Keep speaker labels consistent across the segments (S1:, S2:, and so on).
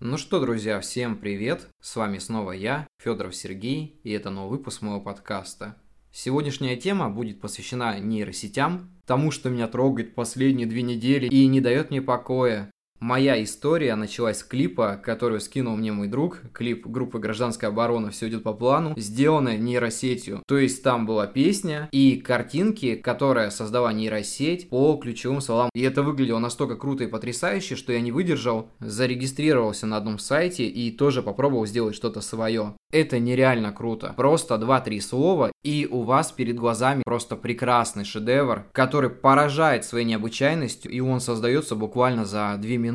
S1: Ну что, друзья, всем привет! С вами снова я, Федоров Сергей, и это новый выпуск моего подкаста. Сегодняшняя тема будет посвящена нейросетям, тому, что меня трогает последние две недели и не дает мне покоя. Моя история началась с клипа, который скинул мне мой друг. Клип группы «Гражданская оборона. Все идет по плану», сделанный нейросетью. То есть там была песня и картинки, которые создала нейросеть по ключевым словам. И это выглядело настолько круто и потрясающе, что я не выдержал, зарегистрировался на одном сайте и тоже попробовал сделать что-то свое. Это нереально круто. Просто 2-3 слова, и у вас перед глазами просто прекрасный шедевр, который поражает своей необычайностью, и он создается буквально за 2 минуты.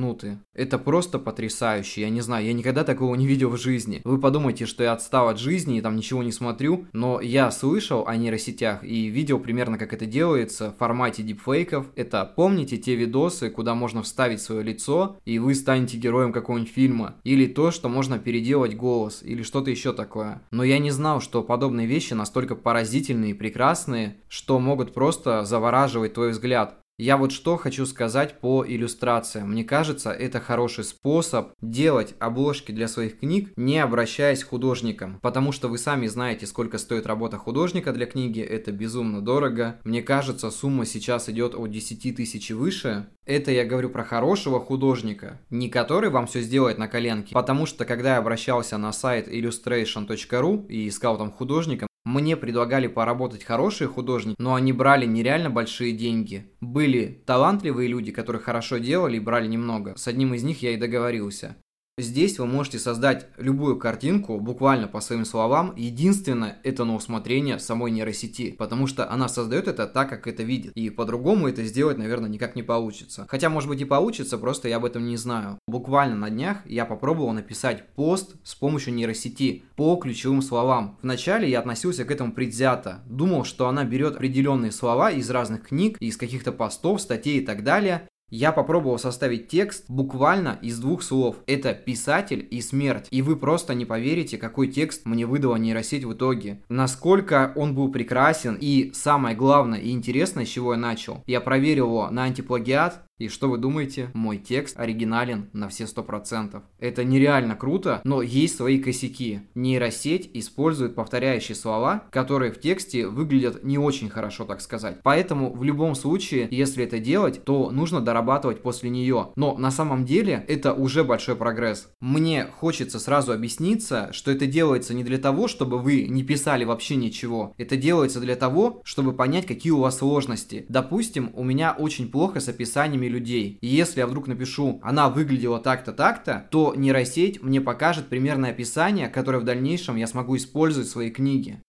S1: Это просто потрясающе. Я не знаю, я никогда такого не видел в жизни. Вы подумайте, что я отстал от жизни и там ничего не смотрю, но я слышал о нейросетях и видел примерно, как это делается в формате дипфейков. Это помните те видосы, куда можно вставить свое лицо, и вы станете героем какого-нибудь фильма? Или то, что можно переделать голос, или что-то еще такое. Но я не знал, что подобные вещи настолько поразительные и прекрасные, что могут просто завораживать твой взгляд. Я вот что хочу сказать по иллюстрациям. Мне кажется, это хороший способ делать обложки для своих книг, не обращаясь к художникам. Потому что вы сами знаете, сколько стоит работа художника для книги. Это безумно дорого. Мне кажется, сумма сейчас идет от 10 тысяч и выше. Это я говорю про хорошего художника, не который вам все сделает на коленке. Потому что когда я обращался на сайт illustration.ru и искал там художника, мне предлагали поработать хорошие художники, но они брали нереально большие деньги. Были талантливые люди, которые хорошо делали и брали немного. С одним из них я и договорился. Здесь вы можете создать любую картинку буквально по своим словам. Единственное, это на усмотрение самой нейросети, потому что она создает это так, как это видит. И по-другому это сделать, наверное, никак не получится. Хотя, может быть, и получится, просто я об этом не знаю. Буквально на днях я попробовал написать пост с помощью нейросети по ключевым словам. Вначале я относился к этому предвзято. Думал, что она берет определенные слова из разных книг, из каких-то постов, статей и так далее, я попробовал составить текст буквально из двух слов. Это писатель и смерть. И вы просто не поверите, какой текст мне выдала нейросеть в итоге. Насколько он был прекрасен и самое главное и интересное, с чего я начал. Я проверил его на антиплагиат, и что вы думаете? Мой текст оригинален на все 100%. Это нереально круто, но есть свои косяки. Нейросеть использует повторяющие слова, которые в тексте выглядят не очень хорошо, так сказать. Поэтому в любом случае, если это делать, то нужно дорабатывать после нее. Но на самом деле это уже большой прогресс. Мне хочется сразу объясниться, что это делается не для того, чтобы вы не писали вообще ничего. Это делается для того, чтобы понять, какие у вас сложности. Допустим, у меня очень плохо с описаниями людей. И если я вдруг напишу, она выглядела так-то, так-то, то нейросеть мне покажет примерное описание, которое в дальнейшем я смогу использовать в своей книге.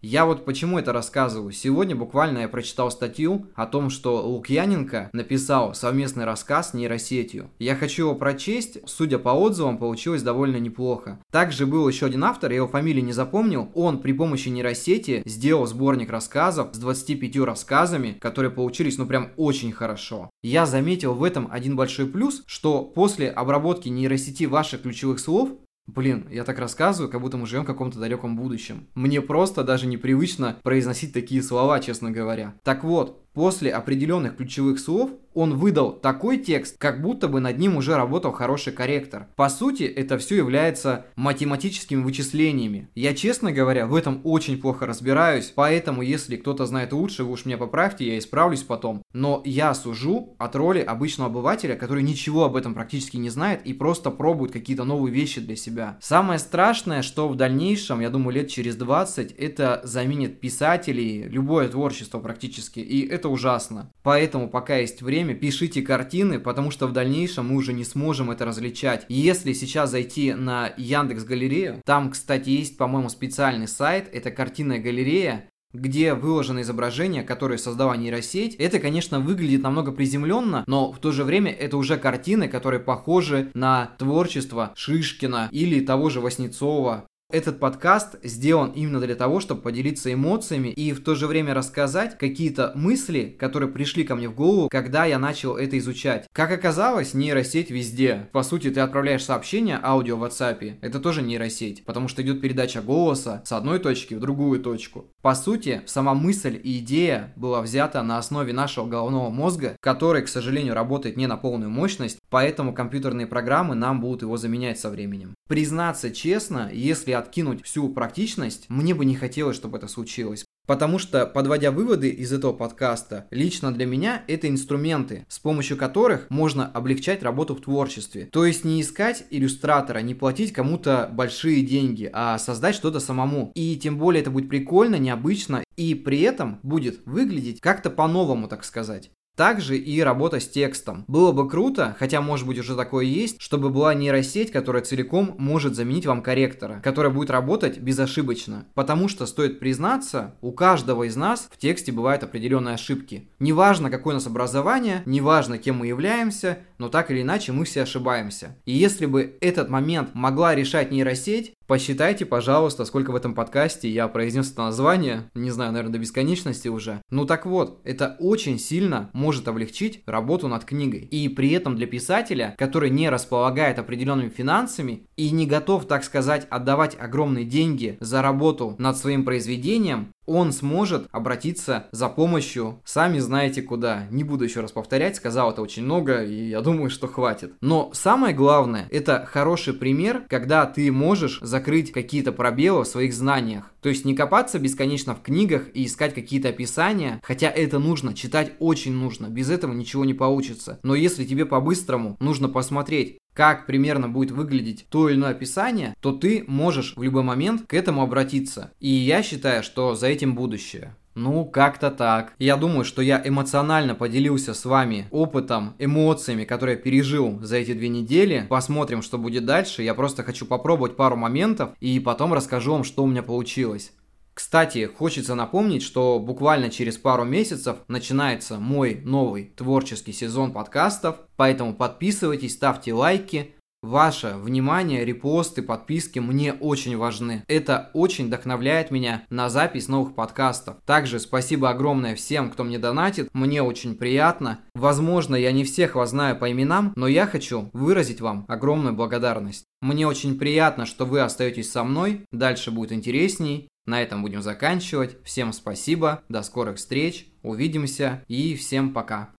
S1: Я вот почему это рассказываю. Сегодня буквально я прочитал статью о том, что Лукьяненко написал совместный рассказ с нейросетью. Я хочу его прочесть. Судя по отзывам, получилось довольно неплохо. Также был еще один автор, я его фамилию не запомнил. Он при помощи нейросети сделал сборник рассказов с 25 рассказами, которые получились ну прям очень хорошо. Я заметил в этом один большой плюс, что после обработки нейросети ваших ключевых слов Блин, я так рассказываю, как будто мы живем в каком-то далеком будущем. Мне просто даже непривычно произносить такие слова, честно говоря. Так вот, после определенных ключевых слов он выдал такой текст, как будто бы над ним уже работал хороший корректор. По сути, это все является математическими вычислениями. Я, честно говоря, в этом очень плохо разбираюсь, поэтому, если кто-то знает лучше, вы уж меня поправьте, я исправлюсь потом. Но я сужу от роли обычного обывателя, который ничего об этом практически не знает и просто пробует какие-то новые вещи для себя. Самое страшное, что в дальнейшем, я думаю, лет через 20, это заменит писателей, любое творчество практически, и это ужасно. Поэтому, пока есть время пишите картины, потому что в дальнейшем мы уже не сможем это различать. Если сейчас зайти на Яндекс Галерею, там, кстати, есть, по-моему, специальный сайт, это картинная галерея, где выложено изображение, которое создала нейросеть. Это, конечно, выглядит намного приземленно, но в то же время это уже картины, которые похожи на творчество Шишкина или того же Васнецова. Этот подкаст сделан именно для того, чтобы поделиться эмоциями и в то же время рассказать какие-то мысли, которые пришли ко мне в голову, когда я начал это изучать. Как оказалось, нейросеть везде. По сути, ты отправляешь сообщение аудио в WhatsApp, это тоже нейросеть, потому что идет передача голоса с одной точки в другую точку. По сути, сама мысль и идея была взята на основе нашего головного мозга, который, к сожалению, работает не на полную мощность, поэтому компьютерные программы нам будут его заменять со временем. Признаться честно, если откинуть всю практичность, мне бы не хотелось, чтобы это случилось. Потому что, подводя выводы из этого подкаста, лично для меня это инструменты, с помощью которых можно облегчать работу в творчестве. То есть не искать иллюстратора, не платить кому-то большие деньги, а создать что-то самому. И тем более это будет прикольно, необычно и при этом будет выглядеть как-то по-новому, так сказать. Также и работа с текстом. Было бы круто, хотя может быть уже такое есть, чтобы была нейросеть, которая целиком может заменить вам корректора, которая будет работать безошибочно. Потому что, стоит признаться, у каждого из нас в тексте бывают определенные ошибки. Неважно, какое у нас образование, неважно, кем мы являемся, но так или иначе мы все ошибаемся. И если бы этот момент могла решать нейросеть, Посчитайте, пожалуйста, сколько в этом подкасте я произнес это название, не знаю, наверное, до бесконечности уже. Ну так вот, это очень сильно может облегчить работу над книгой. И при этом для писателя, который не располагает определенными финансами и не готов, так сказать, отдавать огромные деньги за работу над своим произведением, он сможет обратиться за помощью, сами знаете куда. Не буду еще раз повторять, сказал это очень много, и я думаю, что хватит. Но самое главное, это хороший пример, когда ты можешь закрыть какие-то пробелы в своих знаниях. То есть не копаться бесконечно в книгах и искать какие-то описания, хотя это нужно, читать очень нужно, без этого ничего не получится. Но если тебе по-быстрому нужно посмотреть, как примерно будет выглядеть то или иное описание, то ты можешь в любой момент к этому обратиться. И я считаю, что за этим будущее. Ну, как-то так. Я думаю, что я эмоционально поделился с вами опытом, эмоциями, которые я пережил за эти две недели. Посмотрим, что будет дальше. Я просто хочу попробовать пару моментов и потом расскажу вам, что у меня получилось. Кстати, хочется напомнить, что буквально через пару месяцев начинается мой новый творческий сезон подкастов, поэтому подписывайтесь, ставьте лайки. Ваше внимание, репосты, подписки мне очень важны. Это очень вдохновляет меня на запись новых подкастов. Также спасибо огромное всем, кто мне донатит. Мне очень приятно. Возможно, я не всех вас знаю по именам, но я хочу выразить вам огромную благодарность. Мне очень приятно, что вы остаетесь со мной. Дальше будет интересней. На этом будем заканчивать. Всем спасибо, до скорых встреч, увидимся и всем пока.